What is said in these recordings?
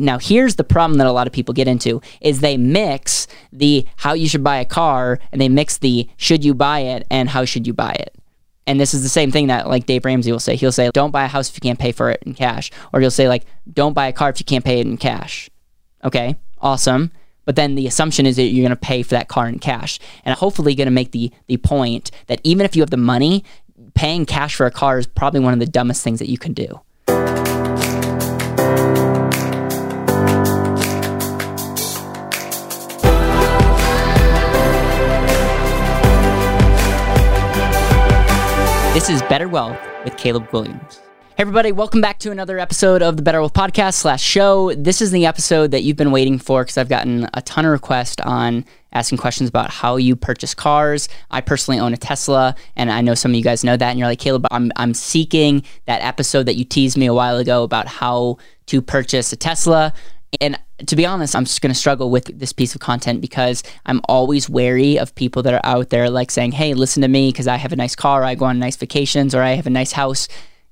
now here's the problem that a lot of people get into is they mix the how you should buy a car and they mix the should you buy it and how should you buy it. And this is the same thing that like Dave Ramsey will say. He'll say, "Don't buy a house if you can't pay for it in cash," or he'll say like, "Don't buy a car if you can't pay it in cash." Okay, awesome. But then the assumption is that you're going to pay for that car in cash, and hopefully going to make the the point that even if you have the money, paying cash for a car is probably one of the dumbest things that you can do. This is Better Wealth with Caleb Guilliams. Hey everybody, welcome back to another episode of the Better Wealth Podcast slash show. This is the episode that you've been waiting for because I've gotten a ton of requests on asking questions about how you purchase cars. I personally own a Tesla, and I know some of you guys know that, and you're like, Caleb, I'm, I'm seeking that episode that you teased me a while ago about how to purchase a Tesla. And to be honest, I'm just going to struggle with this piece of content because I'm always wary of people that are out there like saying, "Hey, listen to me because I have a nice car, I go on nice vacations, or I have a nice house."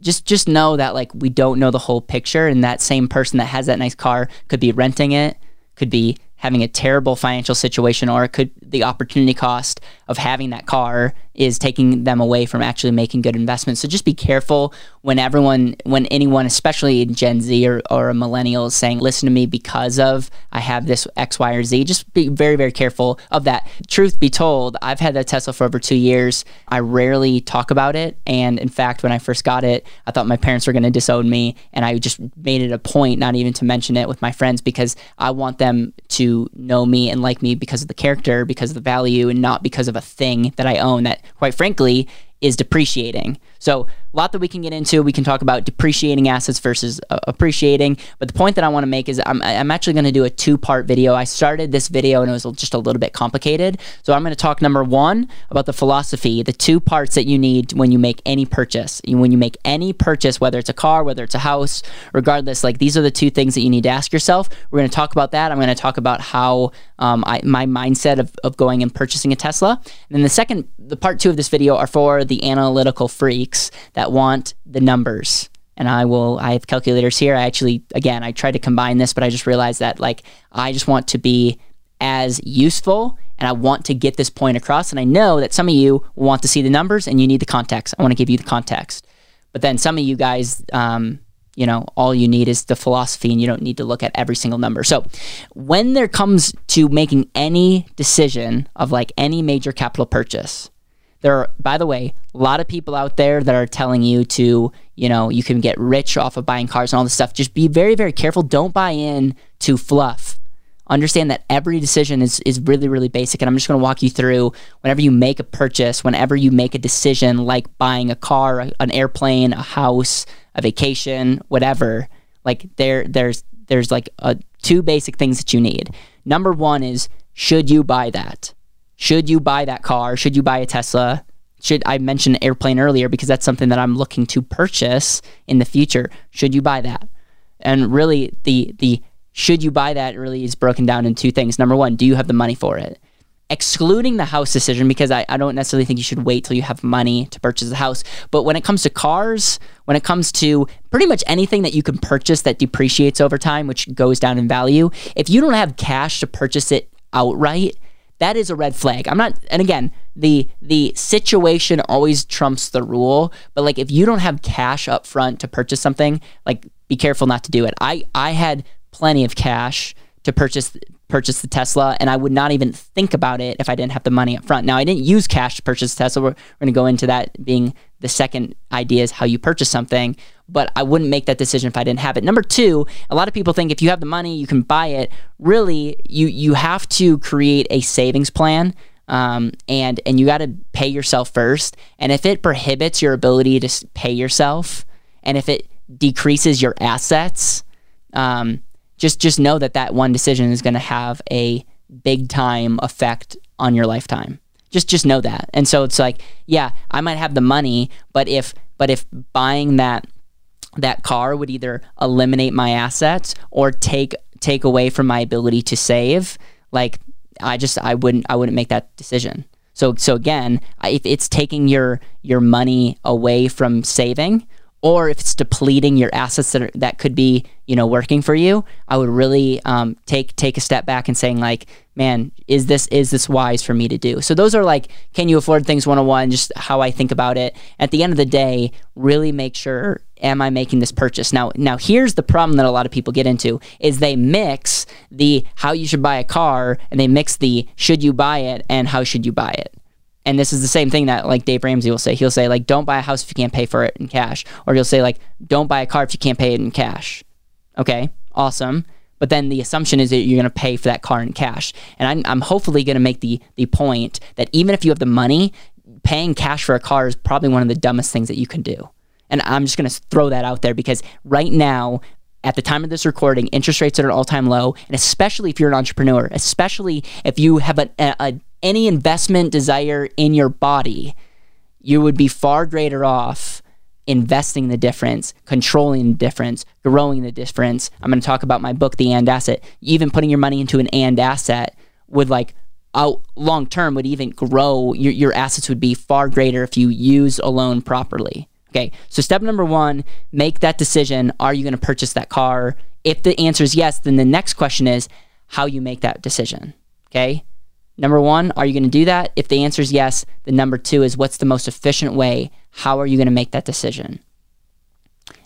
Just just know that like we don't know the whole picture and that same person that has that nice car could be renting it, could be having a terrible financial situation or it could the opportunity cost of having that car is taking them away from actually making good investments. So just be careful when everyone, when anyone, especially Gen Z or, or a millennial, is saying, listen to me because of I have this X, Y, or Z. Just be very, very careful of that. Truth be told, I've had that Tesla for over two years. I rarely talk about it. And in fact, when I first got it, I thought my parents were going to disown me. And I just made it a point not even to mention it with my friends because I want them to know me and like me because of the character, because of the value, and not because of a thing that I own that quite frankly, is depreciating. So, a lot that we can get into. We can talk about depreciating assets versus uh, appreciating. But the point that I want to make is I'm, I'm actually going to do a two part video. I started this video and it was just a little bit complicated. So, I'm going to talk number one about the philosophy, the two parts that you need when you make any purchase. When you make any purchase, whether it's a car, whether it's a house, regardless, like these are the two things that you need to ask yourself. We're going to talk about that. I'm going to talk about how um, I, my mindset of, of going and purchasing a Tesla. And then the second, the part two of this video are for the analytical freaks that want the numbers. And I will, I have calculators here. I actually, again, I tried to combine this, but I just realized that like I just want to be as useful and I want to get this point across. And I know that some of you want to see the numbers and you need the context. I want to give you the context. But then some of you guys, um, you know, all you need is the philosophy and you don't need to look at every single number. So, when there comes to making any decision of like any major capital purchase, there are, by the way, a lot of people out there that are telling you to, you know, you can get rich off of buying cars and all this stuff. Just be very, very careful. Don't buy in to fluff. Understand that every decision is, is really, really basic. And I'm just going to walk you through whenever you make a purchase, whenever you make a decision like buying a car, an airplane, a house, a vacation, whatever, like there, there's, there's like a, two basic things that you need. Number one is, should you buy that? Should you buy that car? Should you buy a Tesla? Should I mention airplane earlier because that's something that I'm looking to purchase in the future? Should you buy that? And really, the the should you buy that really is broken down in two things. Number one, do you have the money for it? Excluding the house decision, because I, I don't necessarily think you should wait till you have money to purchase a house. But when it comes to cars, when it comes to pretty much anything that you can purchase that depreciates over time, which goes down in value, if you don't have cash to purchase it outright, that is a red flag. I'm not and again, the the situation always trumps the rule, but like if you don't have cash up front to purchase something, like be careful not to do it. I I had plenty of cash to purchase purchase the Tesla, and I would not even think about it if I didn't have the money up front. Now, I didn't use cash to purchase Tesla. We're, we're going to go into that being the second idea is how you purchase something, but I wouldn't make that decision if I didn't have it. Number two, a lot of people think if you have the money, you can buy it. Really, you you have to create a savings plan. Um, and and you got to pay yourself first. And if it prohibits your ability to pay yourself, and if it decreases your assets, um, just just know that that one decision is going to have a big time effect on your lifetime. Just just know that. And so it's like, yeah, I might have the money, but if but if buying that that car would either eliminate my assets or take take away from my ability to save, like I just I wouldn't I wouldn't make that decision. So so again, if it's taking your your money away from saving or if it's depleting your assets that are, that could be you know working for you i would really um, take take a step back and saying like man is this is this wise for me to do? So those are like can you afford things 101 just how i think about it. At the end of the day really make sure am i making this purchase? Now now here's the problem that a lot of people get into is they mix the how you should buy a car and they mix the should you buy it and how should you buy it and this is the same thing that like Dave Ramsey will say. He'll say like, "Don't buy a house if you can't pay for it in cash," or he'll say like, "Don't buy a car if you can't pay it in cash." Okay, awesome. But then the assumption is that you're going to pay for that car in cash, and I'm, I'm hopefully going to make the the point that even if you have the money, paying cash for a car is probably one of the dumbest things that you can do. And I'm just going to throw that out there because right now at the time of this recording, interest rates are at an all time low. And especially if you're an entrepreneur, especially if you have a, a, any investment desire in your body, you would be far greater off investing the difference, controlling the difference, growing the difference. I'm going to talk about my book, The And Asset. Even putting your money into an and asset would like out long term would even grow. Your, your assets would be far greater if you use a loan properly. Okay, so step number one, make that decision. Are you going to purchase that car? If the answer is yes, then the next question is how you make that decision. Okay, Number one, are you going to do that? If the answer is yes, then number two is what's the most efficient way? How are you going to make that decision?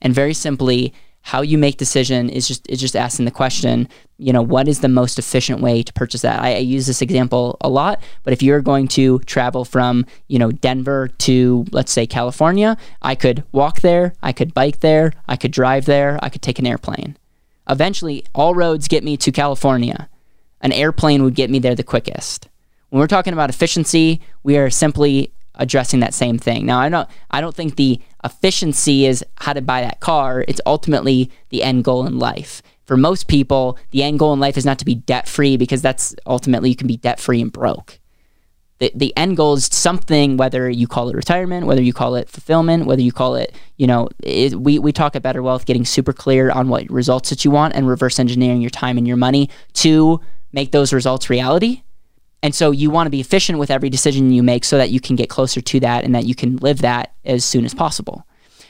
And very simply, how you make decision is just is just asking the question, you know, what is the most efficient way to purchase that? I, I, use this example a lot, but if you're going to travel from, you know, Denver to let's say California, I could walk there, I could bike there, I could drive there, I could take an airplane. Eventually, all roads get me to California an airplane would get me there the quickest. When we're talking about efficiency, we are simply addressing that same thing. Now, I don't I don't think the efficiency is how to buy that car. It's ultimately the end goal in life. For most people, the end goal in life is not to be debt free because that's ultimately you can be debt free and broke. The, the end goal is something, whether you call it retirement, whether you call it fulfillment, whether you call it, you know, it, we, we talk at Better Wealth getting super clear on what results that you want and reverse engineering your time and your money to make those results reality. And so you want to be efficient with every decision you make so that you can get closer to that and that you can live that as soon as possible.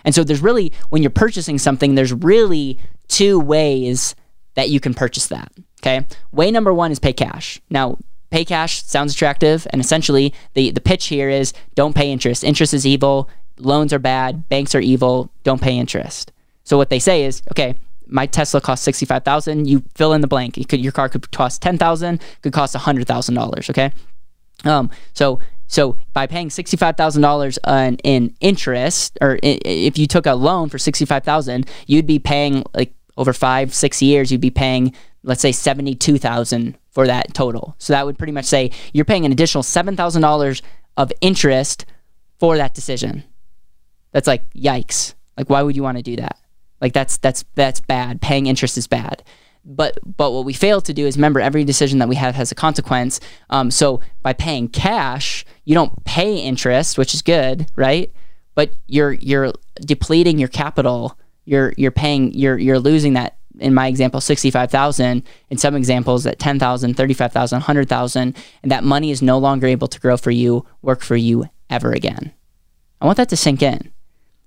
And so there's really, when you're purchasing something, there's really two ways that you can purchase that. Okay. Way number one is pay cash. Now, pay cash sounds attractive. And essentially, the, the pitch here is don't pay interest. Interest is evil. Loans are bad. Banks are evil. Don't pay interest. So what they say is, okay, my Tesla costs sixty five thousand. You fill in the blank. Could, your car could cost ten thousand. Could cost hundred thousand dollars. Okay. Um. So so by paying sixty five thousand dollars in interest, or if you took a loan for sixty five thousand, you'd be paying like over five six years. You'd be paying let's say seventy two thousand for that total. So that would pretty much say you're paying an additional seven thousand dollars of interest for that decision. That's like yikes. Like why would you want to do that? Like that's that's that's bad. Paying interest is bad. But but what we fail to do is remember every decision that we have has a consequence. Um, so by paying cash, you don't pay interest, which is good, right? But you're you're depleting your capital. You're you're paying you're you're losing that in my example 65,000 in some examples at 10,000 35,000 100,000 and that money is no longer able to grow for you work for you ever again i want that to sink in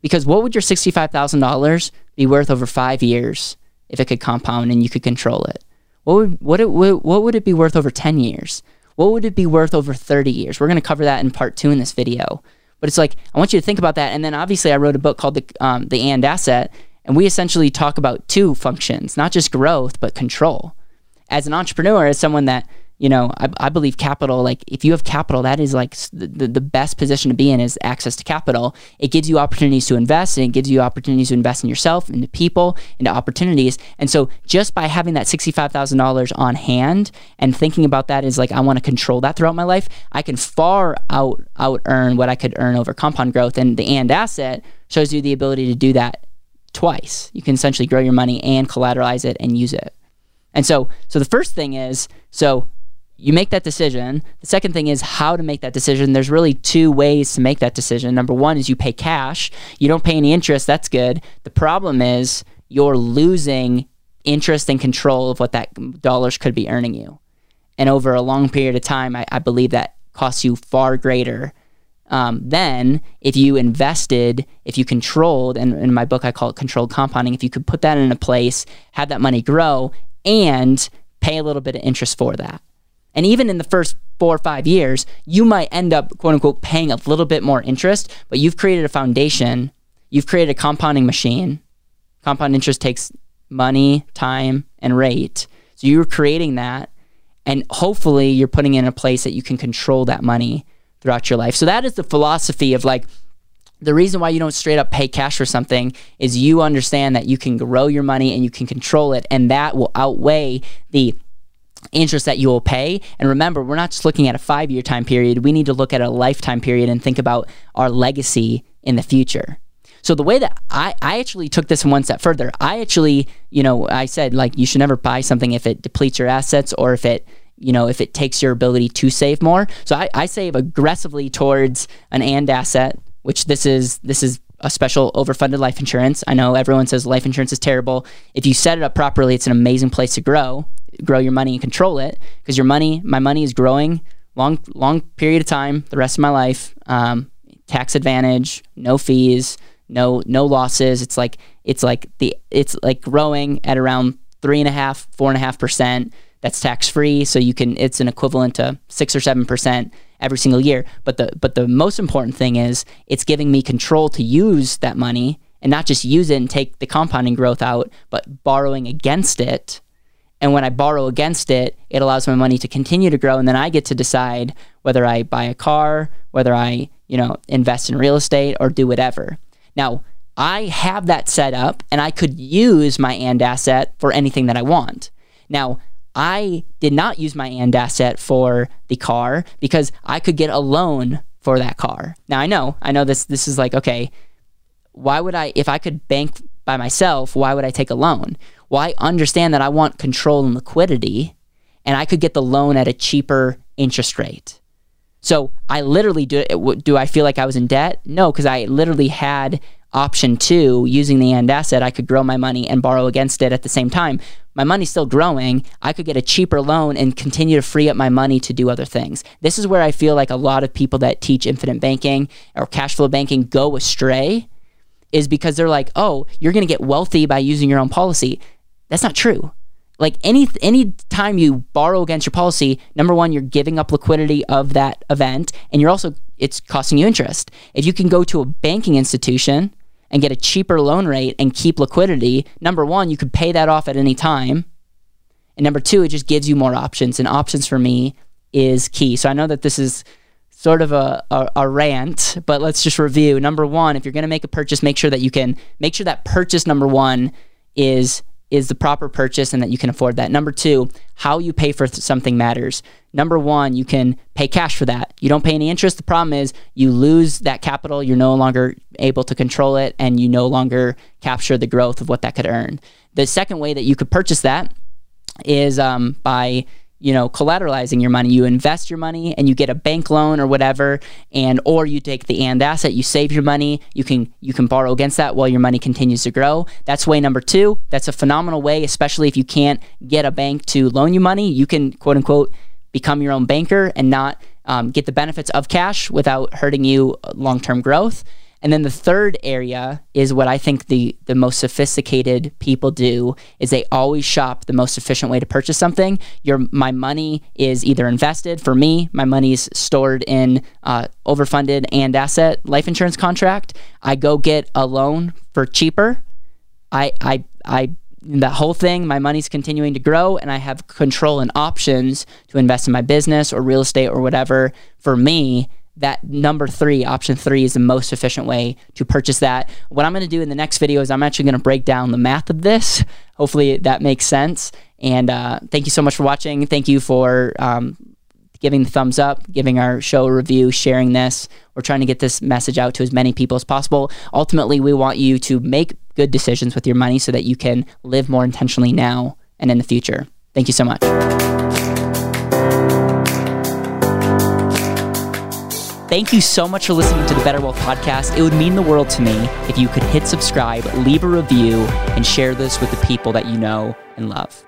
because what would your $65,000 be worth over five years if it could compound and you could control it? What would, what, it, what would it be worth over 10 years? What would it be worth over 30 years? We're going to cover that in part two in this video. But it's like, I want you to think about that. And then obviously, I wrote a book called The, um, the And Asset, and we essentially talk about two functions, not just growth, but control. As an entrepreneur, as someone that you know, I, I believe capital, like if you have capital, that is like the, the best position to be in is access to capital. It gives you opportunities to invest and it gives you opportunities to invest in yourself, into people, into opportunities. And so just by having that $65,000 on hand and thinking about that is like, I want to control that throughout my life, I can far out, out earn what I could earn over compound growth. And the and asset shows you the ability to do that twice. You can essentially grow your money and collateralize it and use it. And so, so the first thing is, so you make that decision. The second thing is how to make that decision. There's really two ways to make that decision. Number one is you pay cash. You don't pay any interest. That's good. The problem is you're losing interest and control of what that dollars could be earning you. And over a long period of time, I, I believe that costs you far greater um, then if you invested, if you controlled, and in my book I call it controlled compounding, if you could put that in a place, have that money grow, and pay a little bit of interest for that. And even in the first four or five years, you might end up, quote unquote, paying a little bit more interest, but you've created a foundation, you've created a compounding machine. Compound interest takes money, time, and rate. So you're creating that, and hopefully you're putting it in a place that you can control that money throughout your life. So that is the philosophy of like, the reason why you don't straight up pay cash for something is you understand that you can grow your money and you can control it, and that will outweigh the interest that you will pay. And remember, we're not just looking at a five year time period, we need to look at a lifetime period and think about our legacy in the future. So the way that I, I actually took this one step further, I actually, you know, I said like you should never buy something if it depletes your assets or if it, you know, if it takes your ability to save more. So I, I save aggressively towards an and asset, which this is this is a special overfunded life insurance. I know everyone says life insurance is terrible. If you set it up properly, it's an amazing place to grow grow your money and control it because your money, my money is growing long, long period of time, the rest of my life. Um, tax advantage, no fees, no, no losses. It's like, it's like the, it's like growing at around three and a half, four and a half percent. That's tax free. So you can, it's an equivalent to six or 7% every single year. But the, but the most important thing is it's giving me control to use that money and not just use it and take the compounding growth out, but borrowing against it and when I borrow against it, it allows my money to continue to grow. And then I get to decide whether I buy a car, whether I, you know, invest in real estate or do whatever. Now, I have that set up and I could use my and asset for anything that I want. Now, I did not use my and asset for the car because I could get a loan for that car. Now I know, I know this this is like, okay, why would I if I could bank by myself, why would I take a loan? Well, I understand that I want control and liquidity, and I could get the loan at a cheaper interest rate. So I literally do. Do I feel like I was in debt? No, because I literally had option two using the and asset. I could grow my money and borrow against it at the same time. My money's still growing. I could get a cheaper loan and continue to free up my money to do other things. This is where I feel like a lot of people that teach infinite banking or cash flow banking go astray is because they're like, oh, you're going to get wealthy by using your own policy. That's not true. Like any any time you borrow against your policy, number one, you're giving up liquidity of that event, and you're also it's costing you interest. If you can go to a banking institution and get a cheaper loan rate and keep liquidity, number one, you could pay that off at any time. And number two, it just gives you more options. And options for me is key. So I know that this is sort of a, a, a, rant, but let's just review. Number one, if you're going to make a purchase, make sure that you can make sure that purchase number one is is the proper purchase and that you can afford that. Number two, how you pay for something matters. Number one, you can pay cash for that. You don't pay any interest. The problem is you lose that capital. You're no longer able to control it and you no longer capture the growth of what that could earn. The second way that you could purchase that is um, by you know collateralizing your money you invest your money and you get a bank loan or whatever and or you take the and asset you save your money you can you can borrow against that while your money continues to grow that's way number two that's a phenomenal way especially if you can't get a bank to loan you money you can quote unquote become your own banker and not um, get the benefits of cash without hurting you uh, long-term growth and then the third area is what I think the the most sophisticated people do is they always shop the most efficient way to purchase something. Your my money is either invested for me, my money's stored in uh, overfunded and asset life insurance contract. I go get a loan for cheaper. I I I that whole thing, my money's continuing to grow, and I have control and options to invest in my business or real estate or whatever for me that number three, option three, is the most efficient way to purchase that. What I'm going to do in the next video is I'm actually going to break down the math of this. Hopefully that makes sense. And uh, thank you so much for watching. Thank you for um, giving the thumbs up, giving our show a review, sharing this. We're trying to get this message out to as many people as possible. Ultimately, we want you to make good decisions with your money so that you can live more intentionally now and in the future. Thank you so much. Thank you so much for listening to the Better Wealth Podcast. It would mean the world to me if you could hit subscribe, leave a review, and share this with the people that you know and love.